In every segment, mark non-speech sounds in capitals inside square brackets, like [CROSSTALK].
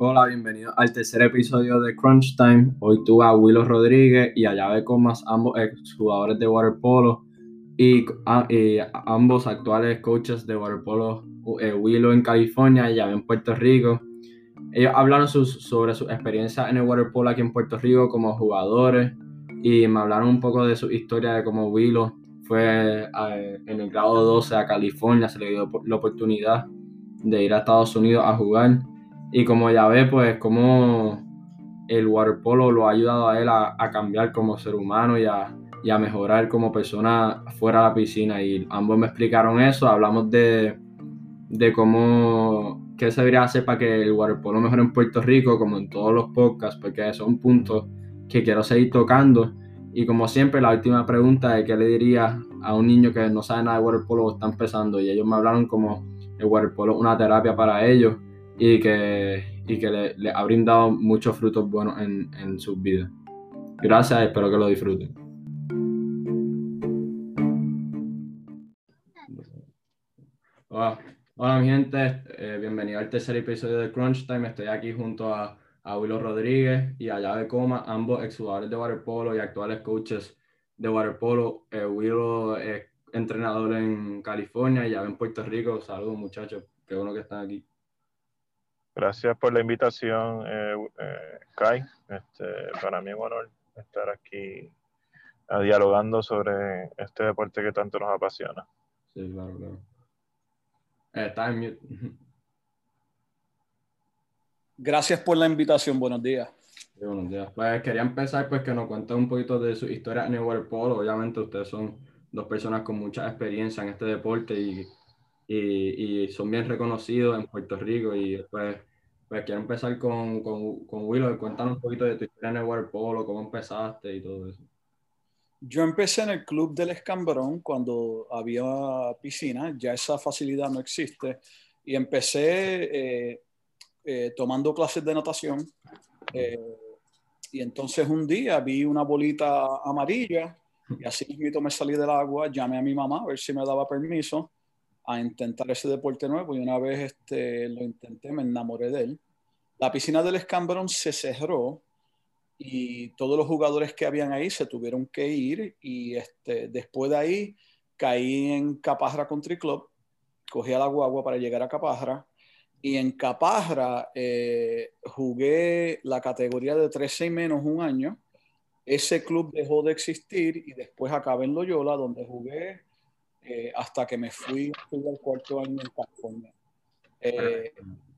Hola, bienvenido al tercer episodio de Crunch Time. Hoy tuve a Willow Rodríguez y a Llave Comas, ambos ex jugadores de waterpolo y, y ambos actuales coaches de waterpolo, eh, Willow en California y Llave en Puerto Rico. Ellos hablaron sobre su experiencia en el waterpolo aquí en Puerto Rico como jugadores y me hablaron un poco de su historia de cómo Willow fue eh, en el grado 12 a California, se le dio la oportunidad de ir a Estados Unidos a jugar y como ya ve, pues como el waterpolo lo ha ayudado a él a, cambiar como ser humano y a, mejorar como persona fuera de la piscina. Y ambos me explicaron eso, hablamos de, de cómo, qué se debería hacer para que el waterpolo mejore en Puerto Rico, como en todos los podcasts, porque eso es un punto que quiero seguir tocando. Y como siempre, la última pregunta es qué le diría a un niño que no sabe nada de waterpolo o está empezando. Y ellos me hablaron como el waterpolo una terapia para ellos y que, y que le, ha brindado muchos frutos buenos en, en sus vidas. Gracias, espero que lo disfruten. Hola, hola mi gente, eh, bienvenido al tercer episodio de Crunch Time. Estoy aquí junto a, a Willow Rodríguez y a Llave Coma, ambos exjugadores de waterpolo y actuales coaches de waterpolo. Eh, Willow es entrenador en California y Llave en Puerto Rico. Saludos muchachos, qué bueno que están aquí. Gracias por la invitación, eh, eh, Kai. Este, para mí es un honor estar aquí uh, dialogando sobre este deporte que tanto nos apasiona. Sí, claro, claro. Eh, está en mute. Gracias por la invitación. Buenos días. Sí, buenos días. Pues quería empezar pues que nos cuenten un poquito de su historia en el waterpolo. Obviamente ustedes son dos personas con mucha experiencia en este deporte y, y, y son bien reconocidos en Puerto Rico y pues pues quiero empezar con, con, con Willow. Cuéntanos un poquito de tu historia en el waterpolo, cómo empezaste y todo eso. Yo empecé en el club del Escambrón cuando había piscina, ya esa facilidad no existe, y empecé eh, eh, tomando clases de natación. Eh, y entonces un día vi una bolita amarilla y así mismo me salí del agua, llamé a mi mamá a ver si me daba permiso a intentar ese deporte nuevo. Y una vez este, lo intenté, me enamoré de él. La piscina del Escambrón se cerró y todos los jugadores que habían ahí se tuvieron que ir. Y este, después de ahí caí en Capajra Country Club, cogí a la guagua para llegar a Capajra y en Capajra eh, jugué la categoría de 13 y menos un año. Ese club dejó de existir y después acabé en Loyola, donde jugué eh, hasta que me fui al cuarto año en California. Eh,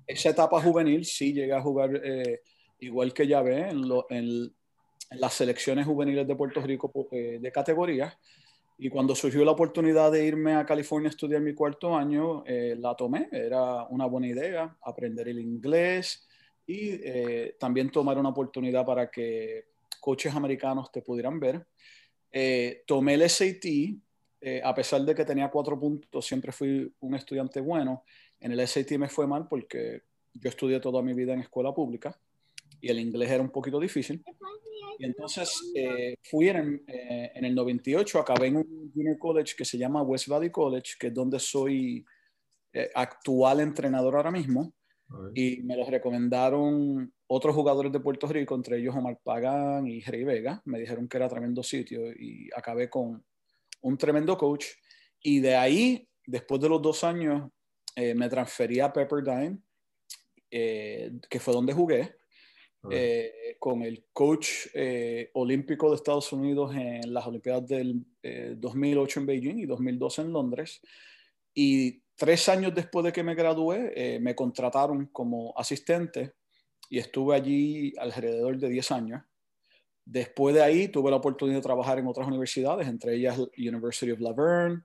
esa etapa juvenil sí llegué a jugar eh, igual que ya ve en, en, las selecciones juveniles de Puerto Rico de categoría. Y cuando surgió la oportunidad de irme a California a estudiar mi cuarto año, la tomé. Era una buena idea, aprender el inglés y también tomar una oportunidad para que coaches americanos te pudieran ver. tomé el SAT eh, a pesar de que tenía cuatro puntos, siempre fui un estudiante bueno. En el SAT me fue mal porque yo estudié toda mi vida en escuela pública y el inglés era un poquito difícil. Y entonces eh, fui en, eh, en, el 98, acabé en un junior college que se llama West Valley College, que es donde soy actual entrenador ahora mismo. Y me los recomendaron otros jugadores de Puerto Rico, entre ellos Omar Pagán y Jerry Vega. Me dijeron que era tremendo sitio y acabé con, un tremendo coach. Y de ahí, después de los dos años, eh, me transferí a Pepperdine, eh, que fue donde jugué, eh, con el coach olímpico de Estados Unidos en las Olimpiadas del 2008 en Beijing y 2012 en Londres. Y tres años después de que me gradué, me contrataron como asistente y estuve allí alrededor de 10 años. Después de ahí tuve la oportunidad de trabajar en otras universidades, entre ellas University of La Verne,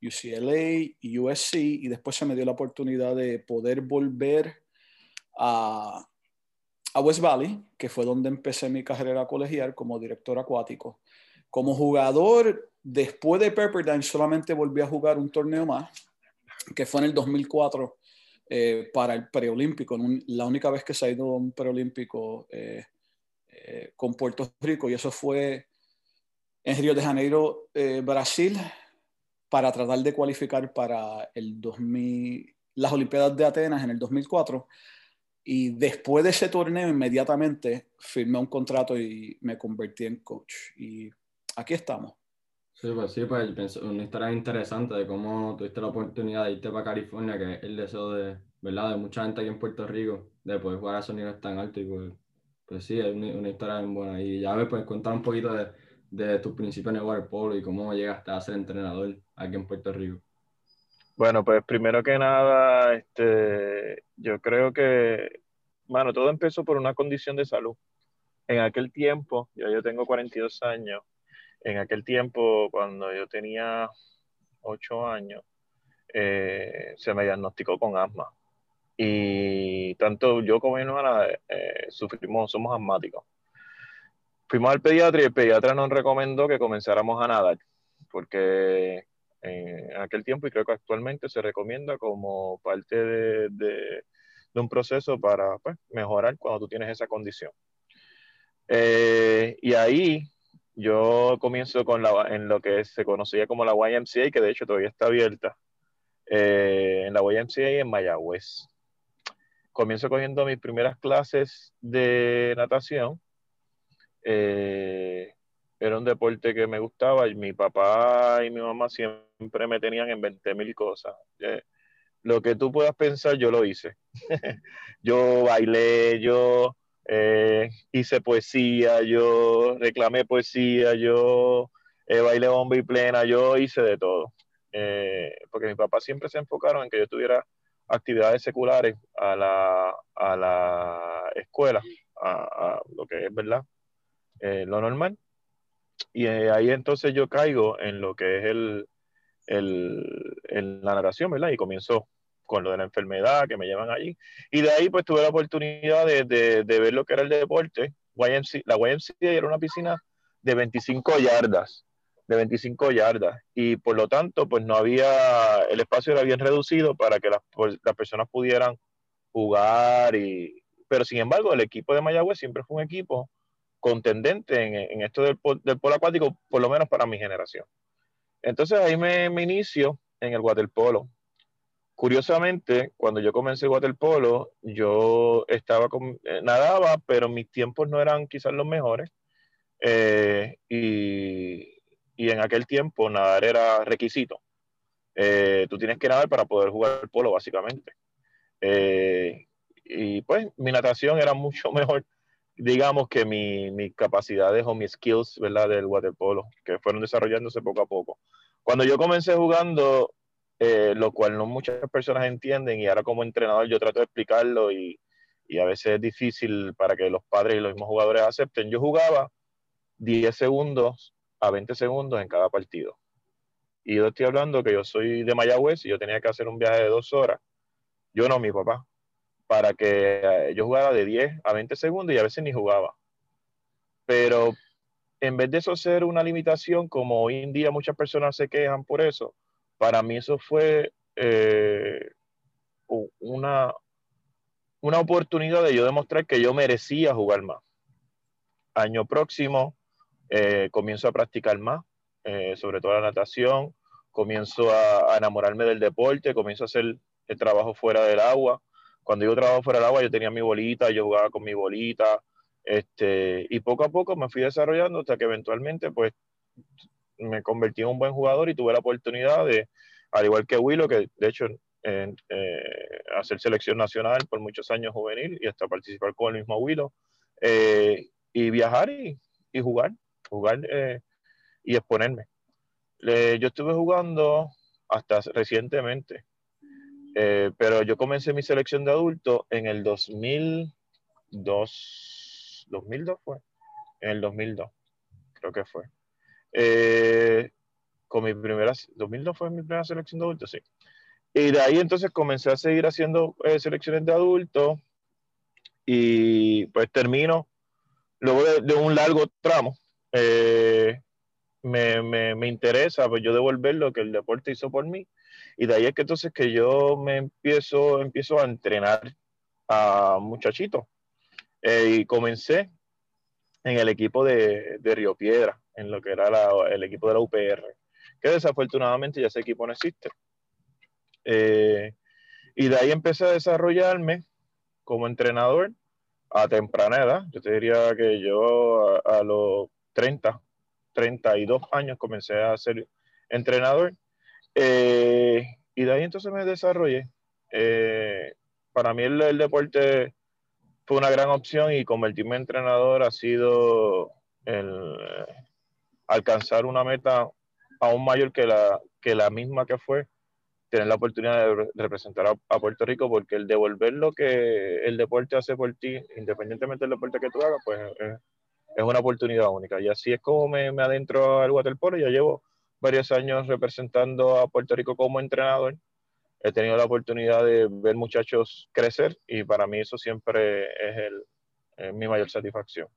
UCLA USC, y después se me dio la oportunidad de poder volver a, a West Valley, que fue donde empecé mi carrera colegial como director acuático. Como jugador, después de Pepperdine solamente volví a jugar un torneo más, que fue en el 2004 eh, para el preolímpico, la única vez que se ha ido a un preolímpico eh, eh, con Puerto Rico y eso fue en Río de Janeiro, Brasil, para tratar de cualificar para el 2000, las Olimpiadas de Atenas en el 2004. Y después de ese torneo, inmediatamente firmé un contrato y me convertí en coach. Y aquí estamos. Sí, pues sí, pues una historia interesante de cómo tuviste la oportunidad de irte para California, que es el deseo de, ¿verdad? de mucha gente aquí en Puerto Rico, de poder jugar a esos niveles tan altos. Y pues, pues sí, es una, historia bien buena. Y ya me puedes contar un poquito de, de tus principios en el waterpolo y cómo llegaste a ser entrenador aquí en Puerto Rico. Bueno, pues primero que nada, este, yo creo que, bueno, todo empezó por una condición de salud. En aquel tiempo, ya yo tengo 42 años, en aquel tiempo, cuando yo tenía 8 años, eh, se me diagnosticó con asma. Y tanto yo como mi hermana eh, sufrimos, somos asmáticos. Fuimos al pediatra y el pediatra nos recomendó que comenzáramos a nadar, porque en aquel tiempo y creo que actualmente se recomienda como parte de, de, un proceso para pues, mejorar cuando tú tienes esa condición. Eh, y ahí yo comienzo con la, en lo que se conocía como la YMCA, que de hecho todavía está abierta, eh, en la YMCA en Mayagüez. Comienzo cogiendo mis primeras clases de natación. Eh, era un deporte que me gustaba y mi papá y mi mamá siempre me tenían en 20 mil cosas. Eh, lo que tú puedas pensar, yo lo hice. [LAUGHS] yo bailé, yo eh, hice poesía, yo reclamé poesía, yo eh, bailé bomba y plena, yo hice de todo. Porque mis papás siempre se enfocaron en que yo tuviera actividades seculares a la, a la escuela, a, lo que es verdad, lo normal. Y ahí entonces yo caigo en lo que es el, el, la narración, ¿verdad? Y comienzo con lo de la enfermedad que me llevan allí. Y de ahí pues tuve la oportunidad de, de, ver lo que era el deporte. La YMCA era una piscina de 25 yardas, de 25 yardas. Y por lo tanto pues no había, el espacio era bien reducido para que las, pues, las personas pudieran jugar. Y, pero sin embargo el equipo de Mayagüez siempre fue un equipo contendente en, en esto del, polo acuático, por lo menos para mi generación. Entonces ahí me, me inicio en el waterpolo Curiosamente, cuando yo comencé waterpolo, yo estaba con, eh, nadaba, pero mis tiempos no eran quizás los mejores. Eh, y, en aquel tiempo nadar era requisito. Eh, tú tienes que nadar para poder jugar el polo, básicamente. y pues mi natación era mucho [LAUGHS] mejor, digamos, que mis capacidades o mis skills, ¿verdad? Del waterpolo, que fueron desarrollándose poco a poco. Cuando yo comencé jugando, eh, lo cual no muchas personas entienden y ahora como entrenador yo trato de explicarlo y, y, a veces es difícil para que los padres y los mismos jugadores acepten. Yo jugaba 10 segundos a 20 segundos en cada partido. Y yo estoy hablando que yo soy de Mayagüez y yo tenía que hacer un viaje de dos horas. Yo no, mi papá. Para que eh, yo jugara de 10 a 20 segundos y a veces ni jugaba. Pero en vez de eso ser una limitación, como hoy en día muchas personas se quejan por eso, para mí eso fue eh, una, una oportunidad de yo demostrar que yo merecía jugar más. Año próximo eh, comienzo a practicar más, eh, sobre todo la natación, comienzo a, enamorarme del deporte, comienzo a hacer el trabajo fuera del agua. Cuando yo trabajo fuera del agua, yo tenía mi bolita, yo jugaba con mi bolita, este, y poco a poco me fui desarrollando hasta que eventualmente, pues, me convertí en un buen jugador y tuve la oportunidad de, al igual que Willow, que de hecho eh, hacer selección nacional por muchos años juvenil y hasta participar con el mismo Willow, eh, y viajar y, y jugar, jugar eh, y exponerme. yo estuve jugando hasta recientemente, pero yo comencé mi selección de adulto en el 2002, 2002 fue, en el 2002, creo que fue. Eh, con mi primera, 2002 fue mi primera selección de adultos, sí. Y de ahí entonces comencé a seguir haciendo eh, selecciones de adultos y pues termino, luego de, un largo tramo, eh, me, me, me, interesa pues yo devolver lo que el deporte hizo por mí y de ahí es que entonces que yo me empiezo, empiezo a entrenar a muchachitos y comencé en el equipo de, de Río Piedra en lo que era el equipo de la UPR, que desafortunadamente ya ese equipo no existe. Eh, y de ahí empecé a desarrollarme como entrenador a temprana edad. Yo te diría que yo a, los 30, 32 años comencé a ser entrenador. Eh, y de ahí entonces me desarrollé. Eh, para mí el, deporte fue una gran opción y convertirme en entrenador ha sido el alcanzar una meta aún mayor que la, que la misma que fue tener la oportunidad de representar a, Puerto Rico, porque el devolver lo que el deporte hace por ti, independientemente del deporte que tú hagas, pues es, una oportunidad única. Y así es como me, me adentro al waterpolo. Ya llevo varios años representando a Puerto Rico como entrenador. He tenido la oportunidad de ver muchachos crecer y para mí eso siempre es, el, mi mayor satisfacción.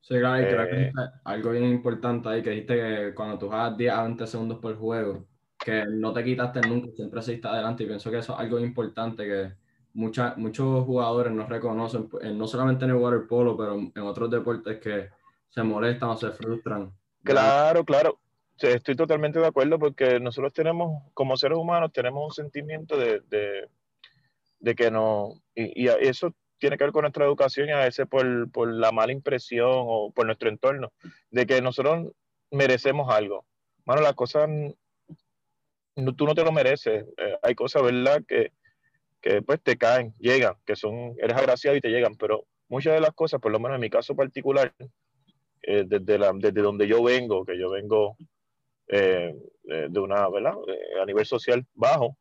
Sí, claro, y creo que eh, algo bien importante ahí, que dijiste que cuando tú juegas 10 a 20 segundos por juego, que no te quitaste nunca, siempre seguiste adelante y pienso que eso es algo importante que mucha, muchos jugadores no reconocen, pues, no solamente en el waterpolo, pero en otros deportes que se molestan o se frustran. Claro, claro. Estoy totalmente de acuerdo porque nosotros tenemos, como seres humanos, tenemos un sentimiento de, de, que no, y, y, eso tiene que ver con nuestra educación y a veces por, por la mala impresión o por nuestro entorno, de que nosotros merecemos algo. Bueno, las cosas tú no te lo mereces. Eh, hay cosas, ¿verdad?, que, que pues te caen, llegan, que son, eres agraciado y te llegan, pero muchas de las cosas, por lo menos en mi caso particular, eh, desde, la, desde donde yo vengo, que yo vengo eh, de una, ¿verdad?, a nivel social bajo,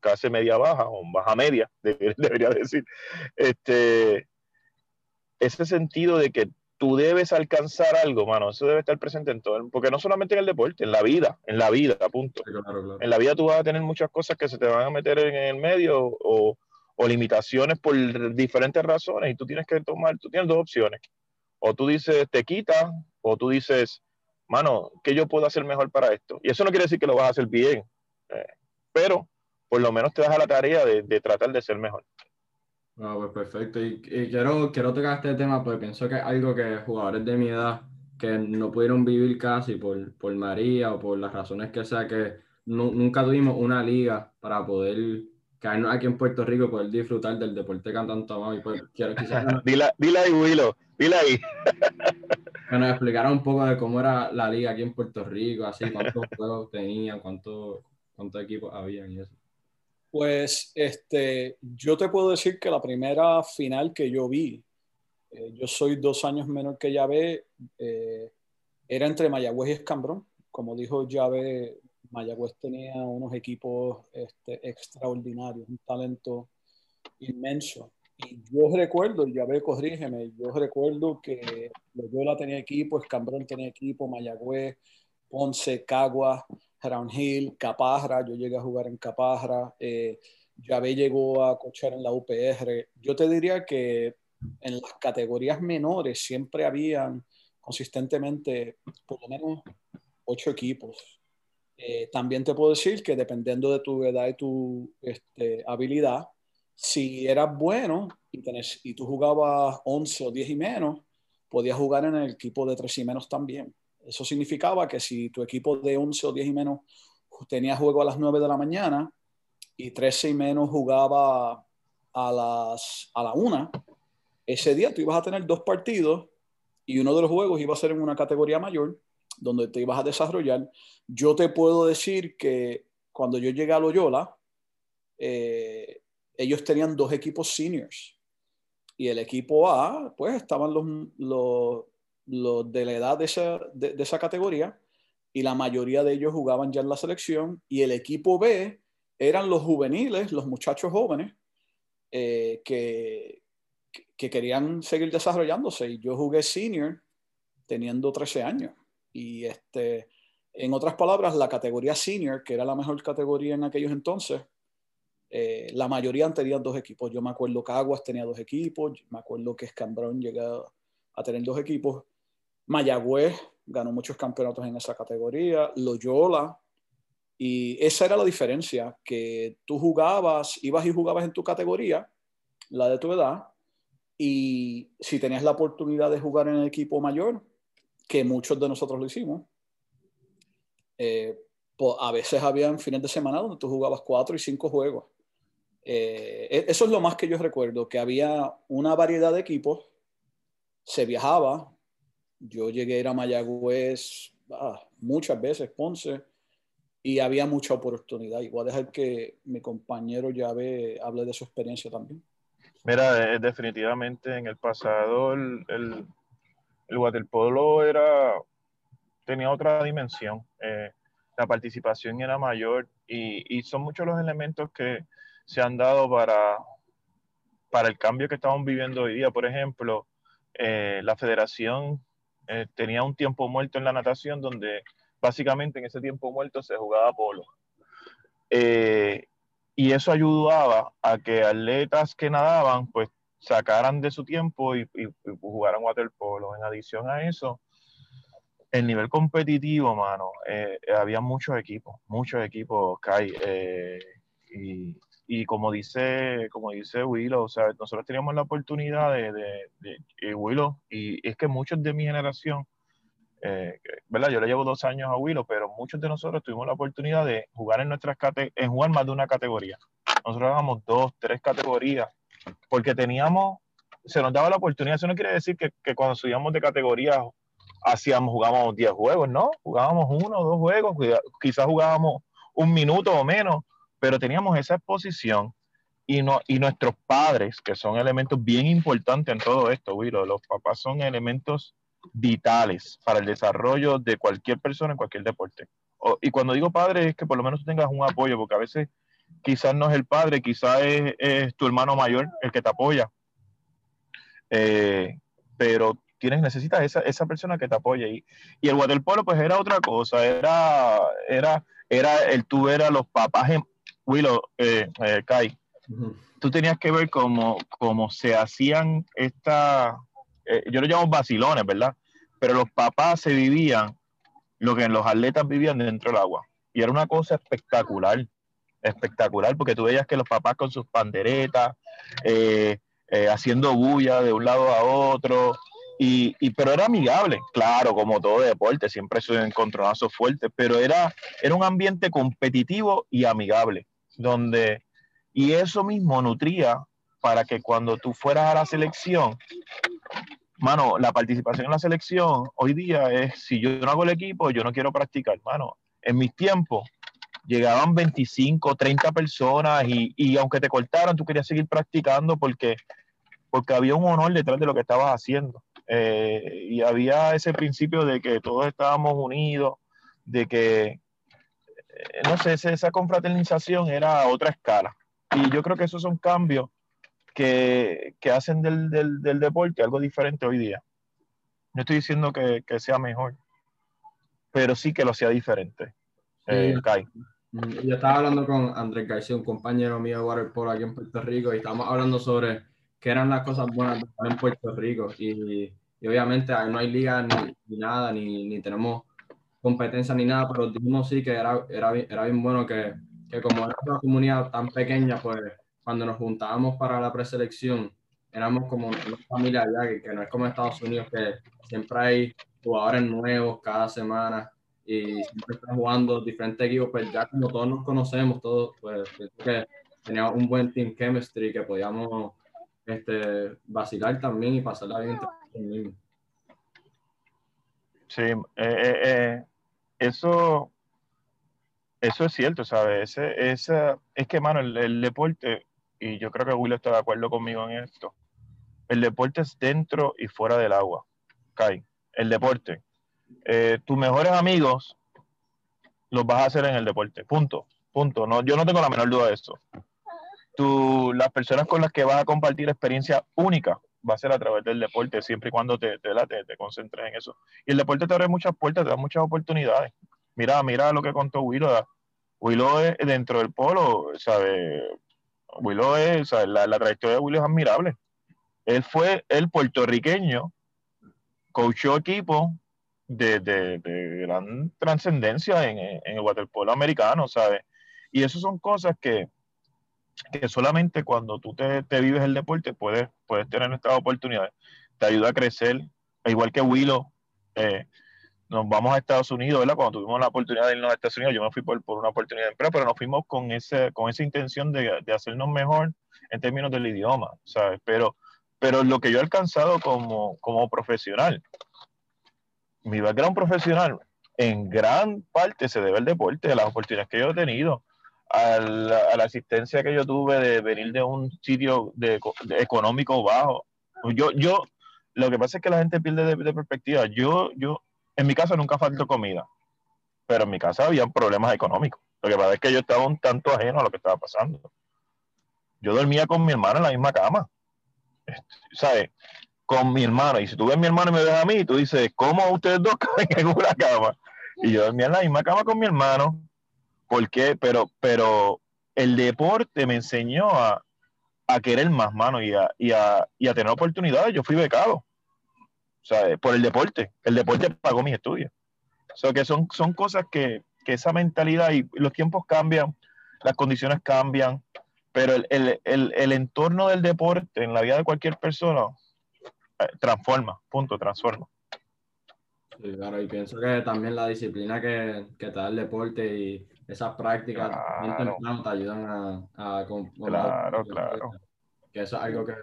casi media baja o baja media, [LAUGHS] debería decir, este, ese sentido de que tú debes alcanzar algo, mano, eso debe estar presente en todo, porque no solamente en el deporte, en la vida, en la vida, punto. En la vida tú vas a tener muchas cosas que se te van a meter en el medio o, o limitaciones por diferentes razones y tú tienes que tomar, tú tienes dos opciones. O tú dices, te quitas, o tú dices, mano, ¿qué yo puedo hacer mejor para esto? Y eso no quiere decir que lo vas a hacer bien, eh, pero por lo menos te das a la tarea de, de tratar de ser mejor. Ah, pues perfecto. Y, quiero, quiero tocar este tema porque pienso que es algo que jugadores de mi edad que no pudieron vivir casi por, por María o por las razones que sea, que nunca tuvimos una liga para poder caernos aquí en Puerto Rico, poder disfrutar del deporte que han tanto amado. Y pues, quiero quizás... [LAUGHS] dile, ahí, Willow, dile ahí. [LAUGHS] que nos explicara un poco de cómo era la liga aquí en Puerto Rico, así, cuántos [LAUGHS] juegos tenían, cuántos, cuántos equipos habían y eso. Pues este, yo te puedo decir que la primera final que yo vi, eh, yo soy dos años menor que Yahvé, eh, era entre Mayagüez y Escambrón. Como dijo Yahvé, Mayagüez tenía unos equipos este, extraordinarios, un talento inmenso. Y yo recuerdo, Yahvé, corrígeme, yo recuerdo que Loyola tenía equipo, Escambrón tenía equipo, Mayagüez, Ponce, Cagua, Crown Hill, Capajra, yo llegué a jugar en Capajra, eh, Yahvé llegó a cochar en la UPR. Yo te diría que en las categorías menores siempre habían consistentemente por lo menos ocho equipos. Eh, también te puedo decir que dependiendo de tu edad y tu este, habilidad, si eras bueno y, tenés, y tú jugabas 11 o 10 y menos, podías jugar en el equipo de 3 y menos también. Eso significaba que si tu equipo de 11 o 10 y menos tenía juego a las 9 de la mañana y 13 y menos jugaba a, las, a la 1, ese día tú ibas a tener dos partidos y uno de los juegos iba a ser en una categoría mayor donde te ibas a desarrollar. Yo te puedo decir que cuando yo llegué a Loyola, eh, ellos tenían dos equipos seniors. Y el equipo A, pues estaban los, los de la edad de esa, de, esa categoría y la mayoría de ellos jugaban ya en la selección y el equipo B eran los juveniles, los muchachos jóvenes eh, que, que querían seguir desarrollándose y yo jugué senior teniendo 13 años y este, en otras palabras, la categoría senior, que era la mejor categoría en aquellos entonces, eh, la mayoría tenían dos equipos. Yo me acuerdo que Aguas tenía dos equipos, me acuerdo que Escambrón llegó a tener dos equipos. Mayagüez ganó muchos campeonatos en esa categoría, Loyola, y esa era la diferencia, que tú jugabas, ibas y jugabas en tu categoría, la de tu edad, y si tenías la oportunidad de jugar en el equipo mayor, que muchos de nosotros lo hicimos, Eh, a veces habían fines de semana donde tú jugabas cuatro y cinco juegos. Eh, e, eso es lo más que yo recuerdo, que había una variedad de equipos, se viajaba, yo llegué a ir a Mayagüez ah, muchas veces, Ponce, y había mucha oportunidad. Y voy a dejar que mi compañero Llave hable de su experiencia también. Mira, definitivamente en el pasado el, el, waterpolo era, tenía otra dimensión. Eh, la participación era mayor y, y, son muchos los elementos que se han dado para, para el cambio que estamos viviendo hoy día. Por ejemplo, eh, la federación tenía un tiempo muerto en la natación donde básicamente en ese tiempo muerto se jugaba polo. Eh, y eso ayudaba a que atletas que nadaban, pues sacaran de su tiempo y, jugaran waterpolo. En adición a eso, el nivel competitivo, mano, eh, había muchos equipos, muchos equipos, Kai, eh, y, y, como dice, como dice Willow, o sea, nosotros teníamos la oportunidad de, de, de Willow, y es que muchos de mi generación eh, ¿verdad? Yo le llevo dos años a Willow, pero muchos de nosotros tuvimos la oportunidad de jugar en nuestras en jugar más de una categoría. Nosotros hagamos dos, tres categorías, porque teníamos, se nos daba la oportunidad. Eso no quiere decir que, que cuando subíamos de categoría hacíamos, jugábamos 10 juegos, ¿no? Jugábamos uno o dos juegos, quizás jugábamos un minuto o menos, pero teníamos esa exposición y, no, y nuestros padres, que son elementos bien importantes en todo esto, Willow, los papás son elementos vitales para el desarrollo de cualquier persona en cualquier deporte. y cuando digo padre es que por lo menos tengas un apoyo, porque a veces quizás no es el padre, quizás es, tu hermano mayor el que te apoya. Eh, pero tienes, necesitas esa, esa persona que te apoye. Y, y el waterpolo pues era otra cosa, era, era, era el tú ver a los papás en Willow, eh, eh, Kai. Tú tenías que ver cómo, cómo se hacían esta, eh, yo lo llamo vacilones, ¿verdad? Pero los papás se vivían lo que los atletas vivían dentro del agua. Y era una cosa espectacular, espectacular, porque tú veías que los papás con sus panderetas, eh, eh, haciendo bulla de un lado a otro, y, y, pero era amigable, claro, como todo deporte, siempre son encontronazos fuertes, pero era, era un ambiente competitivo y amigable, donde, y eso mismo nutría para que cuando tú fueras a la selección, mano, la participación en la selección hoy día es, si yo no hago el equipo, yo no quiero practicar, mano. En mis tiempos llegaban 25, 30 personas y, y aunque te cortaran, tú querías seguir practicando porque, porque había un honor detrás de lo que estabas haciendo. Eh, y había ese principio de que todos estábamos unidos, de que, eh, no sé, esa confraternización era a otra escala. Y yo creo que esos son cambios que, que hacen del, del, del, deporte algo diferente hoy día. No estoy diciendo que, que sea mejor, pero sí que lo sea diferente. Eh, Kai. Yo estaba hablando con Andrés García, un compañero mío de waterpolo aquí en Puerto Rico, y estábamos hablando sobre qué eran las cosas buenas de estar en Puerto Rico. Y, y obviamente no hay liga ni, ni nada, ni, ni, tenemos competencia ni nada, pero dijimos sí que era, era, era bien bueno que, que como es una comunidad tan pequeña, pues cuando nos juntábamos para la preselección, éramos como una familia allá, que, no es como Estados Unidos, que siempre hay jugadores nuevos cada semana y siempre están jugando diferentes equipos, pues ya como todos nos conocemos, todos, pues que teníamos un buen team chemistry, que podíamos este, vacilar también y pasarla bien Sí, eh, eh, eh, eso, eso es cierto, ¿sabes? Ese, es que, mano, el, deporte y yo creo que Will está de acuerdo conmigo en esto. El deporte es dentro y fuera del agua. Kai, el deporte. Eh, tus mejores amigos los vas a hacer en el deporte. Punto. Punto. No, yo no tengo la menor duda de eso. Tú, las personas con las que vas a compartir experiencia única va a ser a través del deporte, siempre y cuando te, te, te, te concentres en eso. Y el deporte te abre muchas puertas, te da muchas oportunidades. Mira, mira lo que contó Willow. Willow es dentro del polo, ¿sabe? Willow es, la, trayectoria de Willow es admirable. Él fue el puertorriqueño, coachó equipo de, de, gran trascendencia en, en, el waterpolo americano, ¿sabes? Y eso son cosas que, que solamente cuando tú te, te, vives el deporte puedes, puedes tener estas oportunidades. Te ayuda a crecer, igual que Willow. Eh, nos vamos a Estados Unidos, ¿verdad? Cuando tuvimos la oportunidad de irnos a Estados Unidos, yo me fui por, por una oportunidad de empleo, pero nos fuimos con, ese, con esa intención de, de hacernos mejor en términos del idioma, ¿sabes? Pero, pero lo que yo he alcanzado como, como profesional, mi background profesional, en gran parte se debe al deporte, a las oportunidades que yo he tenido, a la, asistencia que yo tuve de venir de un sitio de, económico bajo. Yo, yo, lo que pasa es que la gente pierde de, de perspectiva. Yo, yo, en mi casa nunca faltó comida, pero en mi casa había problemas económicos. Lo que pasa es que yo estaba un tanto ajeno a lo que estaba pasando. Yo dormía con mi hermano en la misma cama. Este, ¿Sabes? Con mi hermano. Y si tú ves mi hermano y me ves a mí, tú dices, ¿cómo ustedes dos [LAUGHS] caben en una cama? Y yo dormía en la misma cama con mi hermano. ¿Por qué? Pero, pero el deporte me enseñó a, a querer más, mano, y a, y, a, y a tener oportunidades. Yo fui becado. O sea, por el deporte. El deporte pagó mis estudios. O sea, que son, son cosas que, que esa mentalidad y los tiempos cambian, las condiciones cambian, pero el, el, el, el entorno del deporte en la vida de cualquier persona eh, transforma, punto, transforma. Sí, claro, y pienso que también la disciplina que, que te da el deporte y esas prácticas claro. te ayudan a, a, claro, [LAUGHS] claro. Que eso es algo que,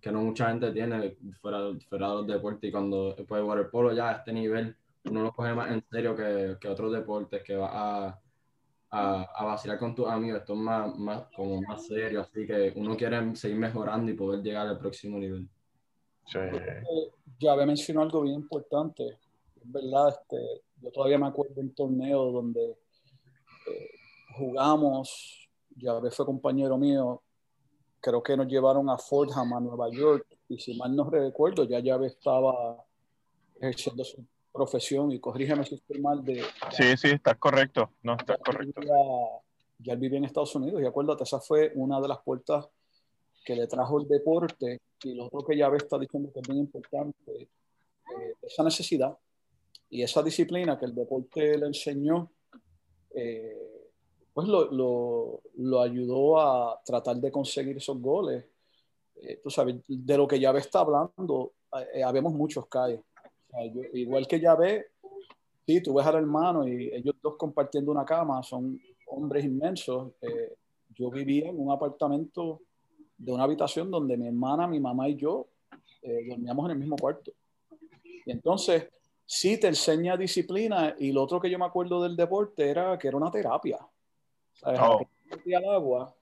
que no mucha gente tiene fuera, fuera de los deportes y cuando después de waterpolo ya a este nivel uno lo coge más en serio que, que otros deportes que va a, a, a, vacilar con tus amigos, esto es más, más, como más serio, así que uno quiere seguir mejorando y poder llegar al próximo nivel. Sí. Ya había mencionado algo bien importante, es verdad, este, yo todavía me acuerdo de un torneo donde eh, jugamos, ya fue compañero mío, creo que nos llevaron a Fordham, a Nueva York, y si mal no recuerdo, ya ya estaba ejerciendo su profesión, y corrígeme si estoy mal de... Sí, sí, estás correcto, no, estás correcto. Ya, ya él vivía en Estados Unidos, y acuérdate, esa fue una de las puertas que le trajo el deporte, y lo otro que ya está diciendo que es bien importante, eh, esa necesidad y esa disciplina que el deporte le enseñó, eh, pues lo, lo, lo, ayudó a tratar de conseguir esos goles. Eh, tú sabes, de lo que Yahvé está hablando, eh, habemos muchos calles. O sea, yo, igual que Yahvé, sí, tú ves al hermano y ellos dos compartiendo una cama, son hombres inmensos. Eh, yo vivía en un apartamento de una habitación donde mi hermana, mi mamá y yo eh, dormíamos en el mismo cuarto. Y entonces, sí te enseña disciplina y lo otro que yo me acuerdo del deporte era que era una terapia. ¿sabes? Oh. al agua,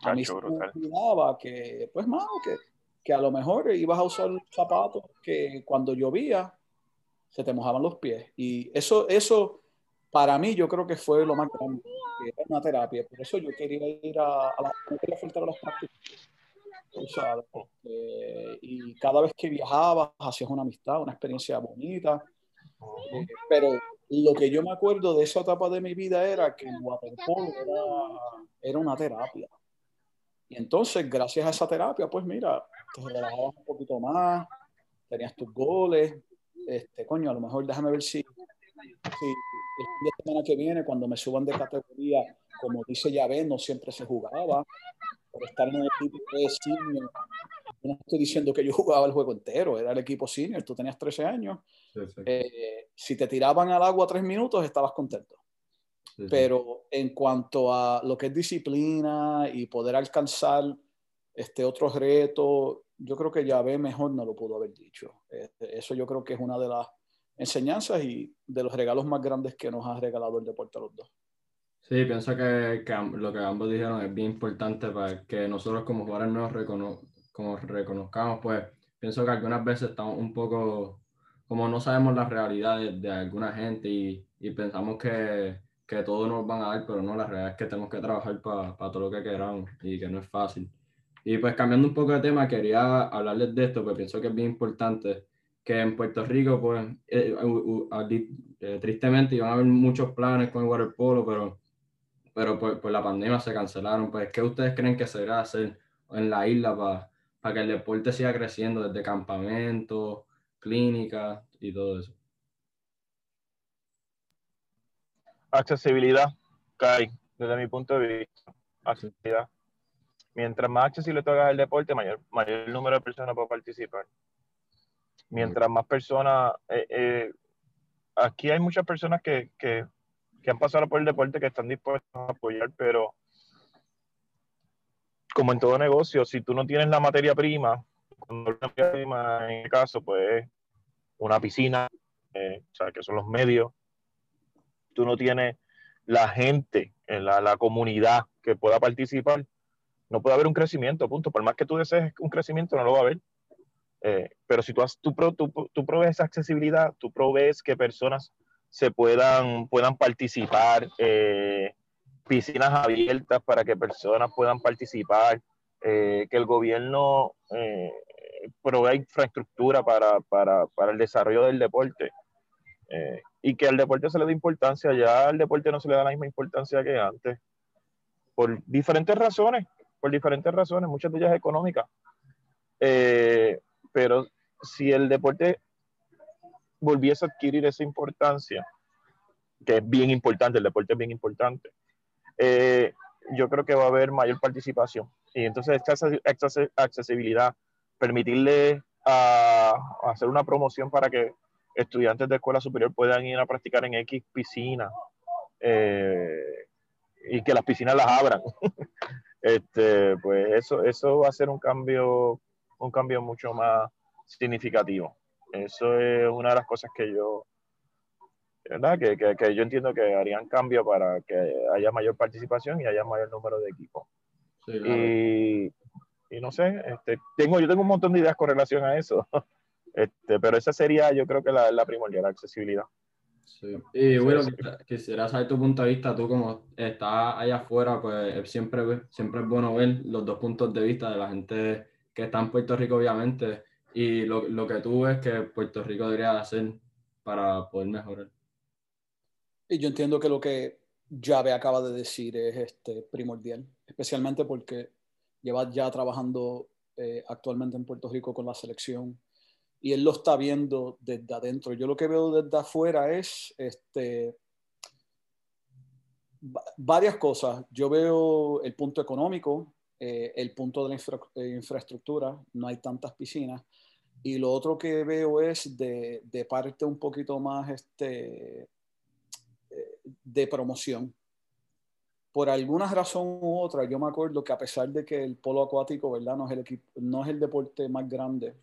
a mí se me olvidaba que, pues, mano, que, que a lo mejor ibas a usar zapatos que cuando llovía se te mojaban los pies. Y eso, eso para mí, yo creo que fue lo más grande, que era una terapia. Por eso yo quería ir a, a la, no quería faltar a las prácticas. ¿sabes? Eh, y cada vez que viajabas, hacías una amistad, una experiencia bonita. Pero lo que yo me acuerdo de esa etapa de mi vida era que el waterpolo era, era una terapia. Y entonces, gracias a esa terapia, pues mira, te relajabas un poquito más, tenías tus goles. Este, coño, a lo mejor déjame ver si, si el fin de semana que viene, cuando me suban de categoría, como dice Yahvé, no siempre se jugaba. Por estar en el equipo de senior, no estoy diciendo que yo [LAUGHS] jugaba el juego entero, era el equipo senior, tú tenías 13 años. Eh, si te tiraban al agua tres minutos, estabas contento. Sí, sí. Pero en cuanto a lo que es disciplina y poder alcanzar este otro reto, yo creo que Yahvé mejor no lo pudo haber dicho. Eh, eso yo creo que es una de las enseñanzas y de los regalos más grandes que nos ha regalado el deporte a los dos. Sí, pienso que, que lo que ambos dijeron es bien importante para que nosotros como jugadores nos recono como reconozcamos, pues pienso que algunas veces estamos un poco, como no sabemos las realidades de alguna gente y, y pensamos que, que todo nos van a dar, pero no, la realidad es que tenemos que trabajar para pa todo lo que queramos y que no es fácil. Y pues cambiando un poco de tema, quería hablarles de esto, porque pienso que es bien importante, que en Puerto Rico, pues, eh, uh, uh, eh, tristemente iban a haber muchos planes con el waterpolo, pero, pero pues, pues, la pandemia se cancelaron. Pues, ¿qué ustedes creen que se debe hacer en la isla para para que el deporte siga creciendo desde campamentos, clínicas y todo eso? Accesibilidad, Kai, desde mi punto de vista. Accesibilidad. Mientras más accesible tú hagas el deporte, mayor, mayor número de personas puede participar. Mientras más personas, eh, eh, aquí hay muchas personas que, que, que han pasado por el deporte que están dispuestos a apoyar, pero como en todo negocio, si tú no tienes la materia prima, en el caso, pues una piscina, eh, o sea, que son los medios, tú no tienes la gente, la, la comunidad que pueda participar, no puede haber un crecimiento, punto. Por más que tú desees un crecimiento, no lo va a haber. Eh, pero si tú, has, tú, tú, provees esa accesibilidad, tú provees que personas se puedan, puedan participar, eh, piscinas abiertas para que personas puedan participar, eh, que el gobierno eh, provea infraestructura para, para, para, el desarrollo del deporte eh, y que al deporte se le dé importancia, ya al deporte no se le da la misma importancia que antes, por diferentes razones, por diferentes razones, muchas de ellas económicas. pero si el deporte volviese a adquirir esa importancia, que es bien importante, el deporte es bien importante, eh, yo creo que va a haber mayor participación. Y entonces esta accesibilidad, permitirle a, hacer una promoción para que estudiantes de escuela superior puedan ir a practicar en X piscina eh, y que las piscinas las abran. [LAUGHS] este, pues eso, eso va a ser un cambio, un cambio mucho más significativo. Eso es una de las cosas que yo ¿verdad? Que, que, que, yo entiendo que harían cambio para que haya mayor participación y haya mayor número de equipos. y, y, no sé, este, tengo, yo tengo un montón de ideas con relación a eso, [LAUGHS] este, pero esa sería yo creo que la, la primordial, la accesibilidad. Sí. Y bueno, quisiera saber tu punto de vista, tú como estás allá afuera, pues siempre, siempre es bueno ver los dos puntos de vista de la gente que está en Puerto Rico, obviamente, y lo, lo que tú ves que Puerto Rico debería hacer para poder mejorar. Y yo entiendo que lo que Jave acaba de decir es este, primordial, especialmente porque lleva ya trabajando eh, actualmente en Puerto Rico con la selección y él lo está viendo desde adentro. Yo lo que veo desde afuera es este, varias cosas. Yo veo el punto económico, eh, el punto de la eh, infraestructura, no hay tantas piscinas. Y lo otro que veo es de, de parte un poquito más este, de promoción. Por alguna razón u otra, yo me acuerdo que a pesar de que el polo acuático, ¿verdad? No es el, no es el deporte más grande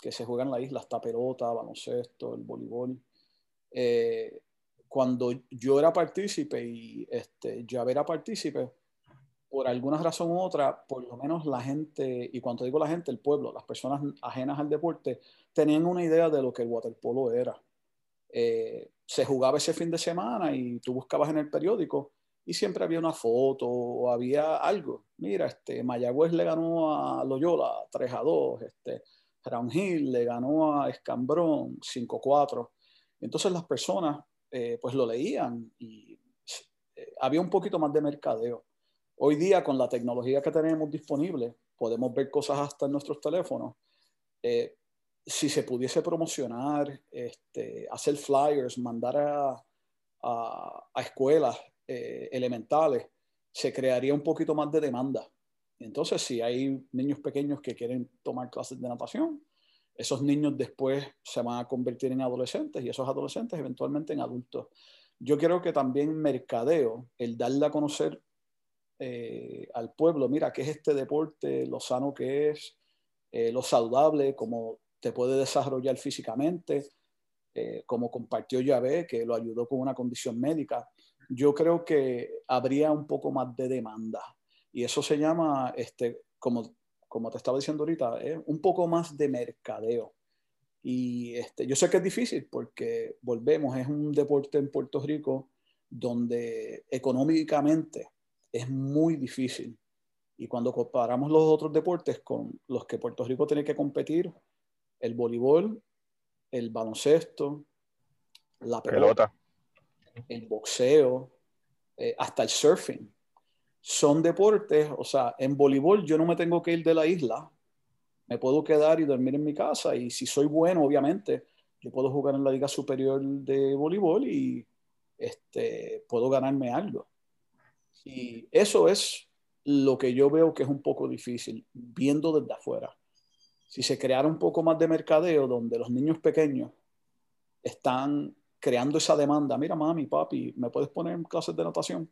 que se juega en la isla, está pelota, baloncesto, el voleibol. Eh, cuando yo era partícipe y este, yo era partícipe, por alguna razón u otra, por lo menos la gente, y cuando digo la gente, el pueblo, las personas ajenas al deporte, tenían una idea de lo que el waterpolo era. Eh, se jugaba ese fin de semana y tú buscabas en el periódico y siempre había una foto o había algo. Mira, este, Mayagüez le ganó a Loyola 3 a 2, este, Brown Hill le ganó a Escambrón 5 a 4. Entonces las personas eh, pues lo leían y eh, había un poquito más de mercadeo. Hoy día con la tecnología que tenemos disponible, podemos ver cosas hasta en nuestros teléfonos si se pudiese promocionar, este, hacer flyers, mandar a, a, escuelas eh, elementales, se crearía un poquito más de demanda. Entonces, si hay niños pequeños que quieren tomar clases de natación, esos niños después se van a convertir en adolescentes y esos adolescentes eventualmente en adultos. Yo creo que también mercadeo, el darle a conocer eh, al pueblo, mira, qué es este deporte, lo sano que es, eh, lo saludable, como te puede desarrollar físicamente, eh, como compartió Yahvé, que lo ayudó con una condición médica. Yo creo que habría un poco más de demanda. Y eso se llama, este, como, como te estaba diciendo ahorita, un poco más de mercadeo. Y este, yo sé que es difícil porque, volvemos, es un deporte en Puerto Rico donde económicamente es muy difícil. Y cuando comparamos los otros deportes con los que Puerto Rico tiene que competir, el voleibol, el baloncesto, la pelota, el boxeo, eh, hasta el surfing. Son deportes, o sea, en voleibol yo no me tengo que ir de la isla, me puedo quedar y dormir en mi casa y si soy bueno, obviamente, yo puedo jugar en la liga superior de voleibol y este, puedo ganarme algo. Y eso es lo que yo veo que es un poco difícil, viendo desde afuera si se creara un poco más de mercadeo donde los niños pequeños están creando esa demanda. Mira, mami, papi, ¿me puedes poner en clases de natación?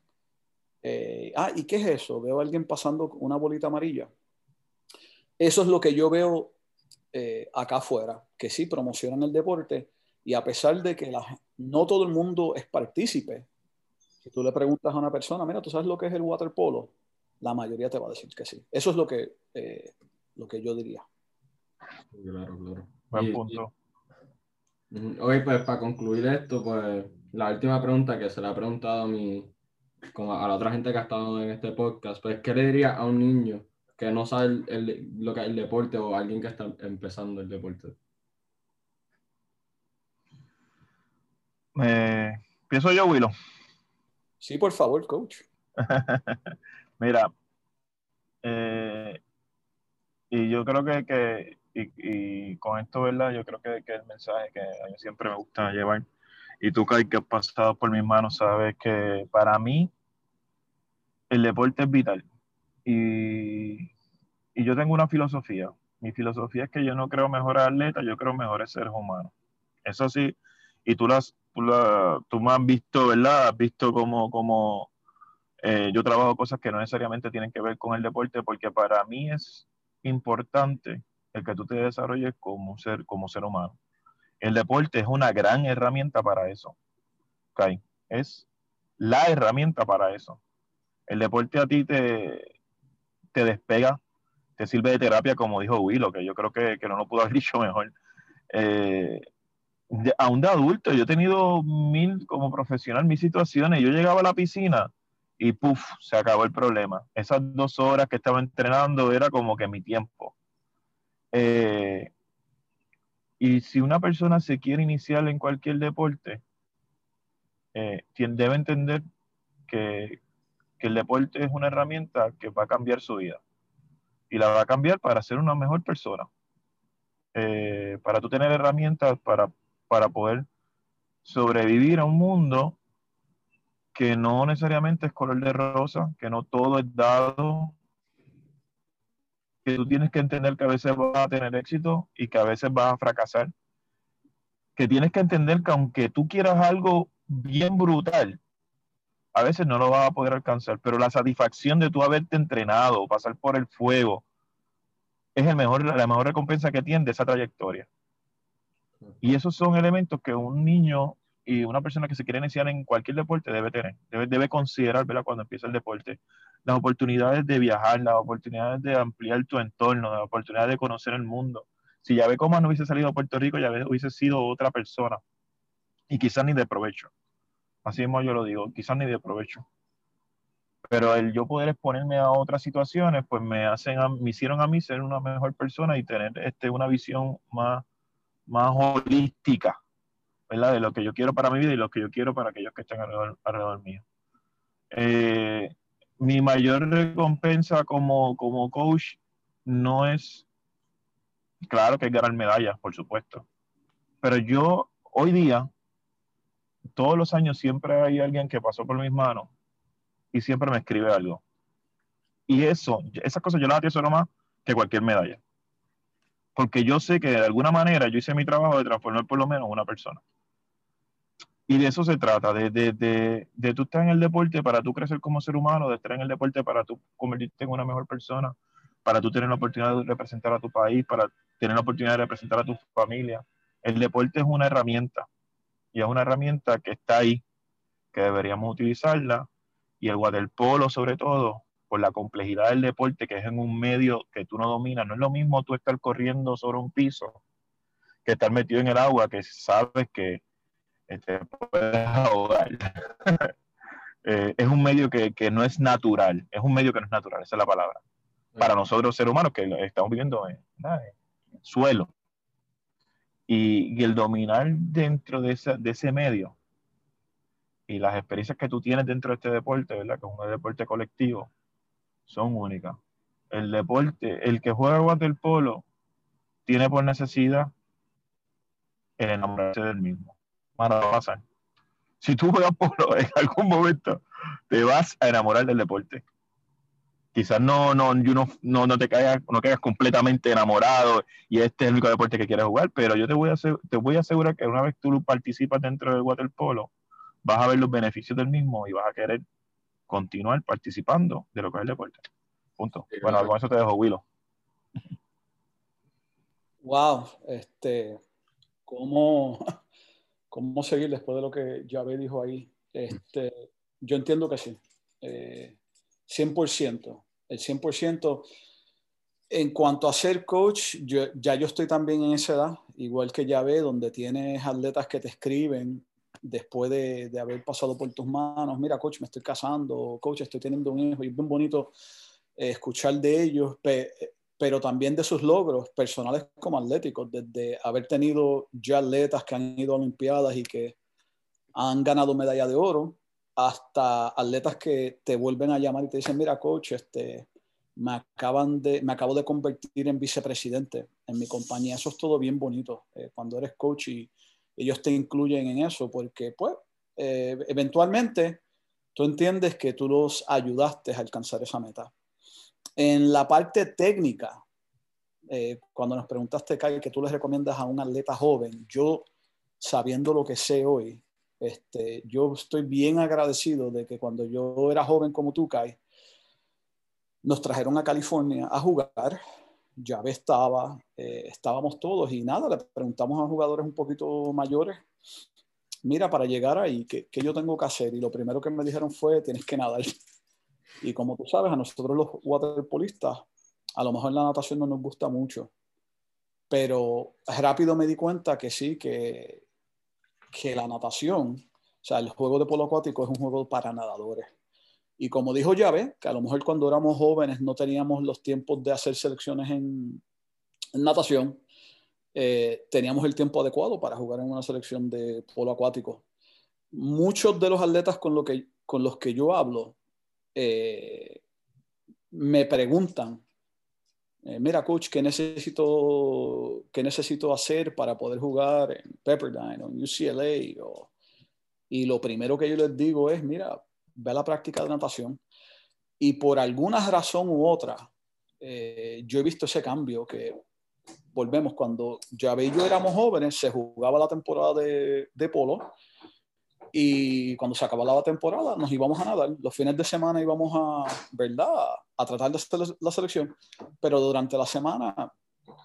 Eh, ah, ¿y qué es eso? Veo a alguien pasando una bolita amarilla. Eso es lo que yo veo eh, acá afuera, que sí promocionan el deporte y a pesar de que no todo el mundo es partícipe, si tú le preguntas a una persona, mira, ¿tú sabes lo que es el waterpolo? La mayoría te va a decir que sí. Eso es lo que, eh, lo que yo diría. Claro, claro. Buen punto. Oye, pues para concluir esto, pues la última pregunta que se le ha preguntado a mi, como a la otra gente que ha estado en este podcast, pues ¿qué le diría a un niño que no sabe lo que es el deporte o alguien que está empezando el deporte? Eh, pienso yo, Willow. Sí, por favor, coach. [LAUGHS] Mira, eh, y yo creo que, que y, con esto, ¿verdad? Yo creo que, el mensaje que a mí siempre me gusta llevar, y tú, Kai, que has pasado por mis manos, sabes que para mí el deporte es vital. Y, yo tengo una filosofía. Mi filosofía es que yo no creo mejores atletas, yo creo mejores seres humanos. Eso sí, y tú, las, tú, tú me has visto, ¿verdad? Has visto cómo eh, yo trabajo cosas que no necesariamente tienen que ver con el deporte, porque para mí es importante el que tú te desarrolles como ser, como ser humano. El deporte es una gran herramienta para eso. ¿okay? Es la herramienta para eso. El deporte a ti te, te despega, te sirve de terapia, como dijo Willow, que yo creo que, que no lo pudo haber [LAUGHS] dicho mejor. Eh, aún de adulto, yo he tenido mil, como profesional, mis situaciones. Yo llegaba a la piscina y puff, se acabó el problema. Esas dos horas que estaba entrenando era como que mi tiempo. Eh, y si una persona se quiere iniciar en cualquier deporte, eh, debe entender que, el deporte es una herramienta que va a cambiar su vida. Y la va a cambiar para ser una mejor persona. Eh, para tú tener herramientas para, para poder sobrevivir a un mundo que no necesariamente es color de rosa, que no todo es dado, que tú tienes que entender que a veces vas a tener éxito y que a veces vas a fracasar. Que tienes que entender que aunque tú quieras algo bien brutal, a veces no lo vas a poder alcanzar, pero la satisfacción de tú haberte entrenado, pasar por el fuego, es el mejor, la mejor recompensa que tiene de esa trayectoria. Y esos son elementos que un niño y una persona que se quiere iniciar en cualquier deporte debe tener, debe, debe considerar ¿verdad? cuando empieza el deporte las oportunidades de viajar, las oportunidades de ampliar tu entorno, las oportunidades de conocer el mundo. Si ya ve cómo no hubiese salido a Puerto Rico, ya hubiese sido otra persona y quizás ni de provecho. Así mismo yo lo digo, quizás ni de provecho. Pero el yo poder exponerme a otras situaciones, pues me hacen, me hicieron a mí ser una mejor persona y tener este, una visión más, más holística de lo que yo quiero para mi vida y lo que yo quiero para aquellos que están alrededor, mío. Eh, mi mayor recompensa como, como coach no es, claro que es ganar medallas, por supuesto, pero yo hoy día, todos los años siempre hay alguien que pasó por mis manos y siempre me escribe algo. Y eso, esas cosas yo las atesoro más que cualquier medalla. Porque yo sé que de alguna manera yo hice mi trabajo de transformar por lo menos una persona. Y de eso se trata, de, de, de, de, tú estar en el deporte para tú crecer como ser humano, de estar en el deporte para tú convertirte en una mejor persona, para tú tener la oportunidad de representar a tu país, para tener la oportunidad de representar a tu familia. El deporte es una herramienta y es una herramienta que está ahí, que deberíamos utilizarla. Y el waterpolo, sobre todo, por la complejidad del deporte, que es en un medio que tú no dominas. No es lo mismo tú estar corriendo sobre un piso que estar metido en el agua, que sabes que te puedes ahogar. [LAUGHS] Eh, es un medio que, no es natural, es un medio que no es natural, esa es la palabra. Para nosotros seres humanos que estamos viviendo en, el suelo. Y, el dominar dentro de, de ese medio y las experiencias que tú tienes dentro de este deporte, ¿verdad? Que es un deporte colectivo, son únicas. El deporte, el que juega waterpolo, tiene por necesidad el enamorarse del mismo a pasar. Si tú juegas polo en algún momento, te vas a enamorar del deporte. quizás no, no, no, no, no te caigas, no caigas completamente enamorado y este es el único deporte que quieres jugar, pero yo te voy, a te voy a asegurar que una vez tú participas dentro del waterpolo, vas a ver los beneficios del mismo y vas a querer continuar participando de lo que es el deporte. Punto. bueno, con eso te dejo, Willow. Wow, este, ¿cómo, cómo seguir después de lo que Javé dijo ahí? Este, yo entiendo que sí. Eh, 100%. El 100%. En cuanto a ser coach, ya yo estoy también en esa edad, igual que ya ve, donde tienes atletas que te escriben después de, de, haber pasado por tus manos, mira, coach, me estoy casando, coach, estoy teniendo un hijo, y es bien bonito eh, escuchar de ellos, pero también de sus logros personales como atléticos, desde haber tenido ya atletas que han ido a Olimpiadas y que han ganado medalla de oro, hasta atletas que te vuelven a llamar y te dicen, mira, coach, este, me, acaban de, me acabo de convertir en vicepresidente en mi compañía. Eso es todo bien bonito eh, cuando eres coach y ellos te incluyen en eso, porque pues eh, eventualmente tú entiendes que tú los ayudaste a alcanzar esa meta. En la parte técnica, eh, cuando nos preguntaste, Kai, que tú les recomiendas a un atleta joven, yo sabiendo lo que sé hoy, este, yo estoy bien agradecido de que cuando yo era joven como tú, Kai, nos trajeron a California a jugar. Ya estaba, eh, estábamos todos y nada, le preguntamos a jugadores un poquito mayores, mira, para llegar ahí, ¿qué, ¿qué, yo tengo que hacer? Y lo primero que me dijeron fue, tienes que nadar. Y como tú sabes, a nosotros los waterpolistas, a lo mejor la natación no nos gusta mucho, pero rápido me di cuenta que sí, que que la natación, o sea, el juego de polo acuático es un juego para nadadores. Y como dijo Llave, que a lo mejor cuando éramos jóvenes no teníamos los tiempos de hacer selecciones en, natación, eh, teníamos el tiempo adecuado para jugar en una selección de polo acuático. Muchos de los atletas con, lo que, con los que yo hablo eh, me preguntan eh, mira, coach, ¿qué necesito, ¿qué necesito hacer para poder jugar en Pepperdine o en UCLA? y lo primero que yo les digo es, mira, ve a la práctica de natación. Y por alguna razón u otra, eh, yo he visto ese cambio que volvemos cuando ya y yo éramos jóvenes, se jugaba la temporada de, de polo y cuando se acababa la temporada nos íbamos a nadar. Los fines de semana íbamos a, ¿verdad? A tratar de hacer la selección, pero durante la semana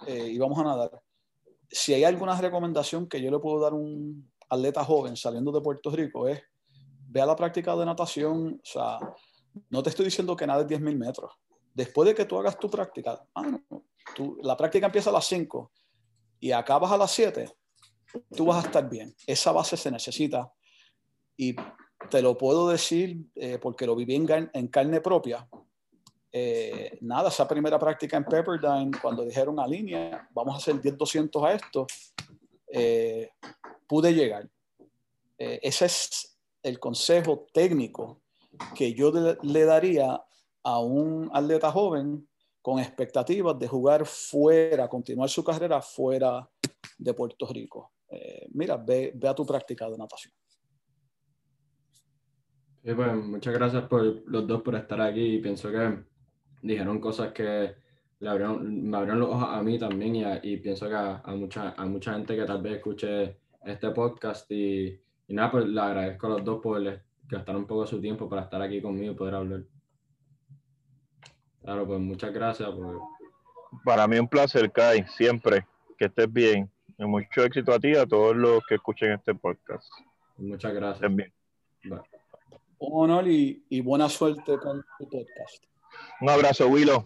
eh, íbamos a nadar. Si hay alguna recomendación que yo le puedo dar a un atleta joven saliendo de Puerto Rico es, ve a la práctica de natación, o sea, no te estoy diciendo que nades 10.000 metros. Después de que tú hagas tu práctica, ah, la práctica empieza a las 5 y acabas a las 7, tú vas a estar bien. Esa base se necesita y te lo puedo decir eh, porque lo viví en, carne propia. Eh, nada, esa primera práctica en Pepperdine, cuando dijeron a línea, vamos a hacer 10-200 a esto, eh, pude llegar. ese es el consejo técnico que yo le daría a un atleta joven con expectativas de jugar fuera, continuar su carrera fuera de Puerto Rico. mira, ve, ve a tu práctica de natación. Pues, muchas gracias por los dos por estar aquí. y Pienso que dijeron cosas que le abrieron, me abrieron los ojos a mí también y, y pienso que a, mucha, a mucha gente que tal vez escuche este podcast y, y nada, pues le agradezco a los dos por gastar un poco de su tiempo para estar aquí conmigo y poder hablar. Claro, pues muchas gracias. Para mí un placer, Kai, siempre. Que estés bien. Y mucho éxito a ti y a todos los que escuchen este podcast. Muchas gracias. bien un honor y, buena suerte con tu podcast. Un abrazo, Willow.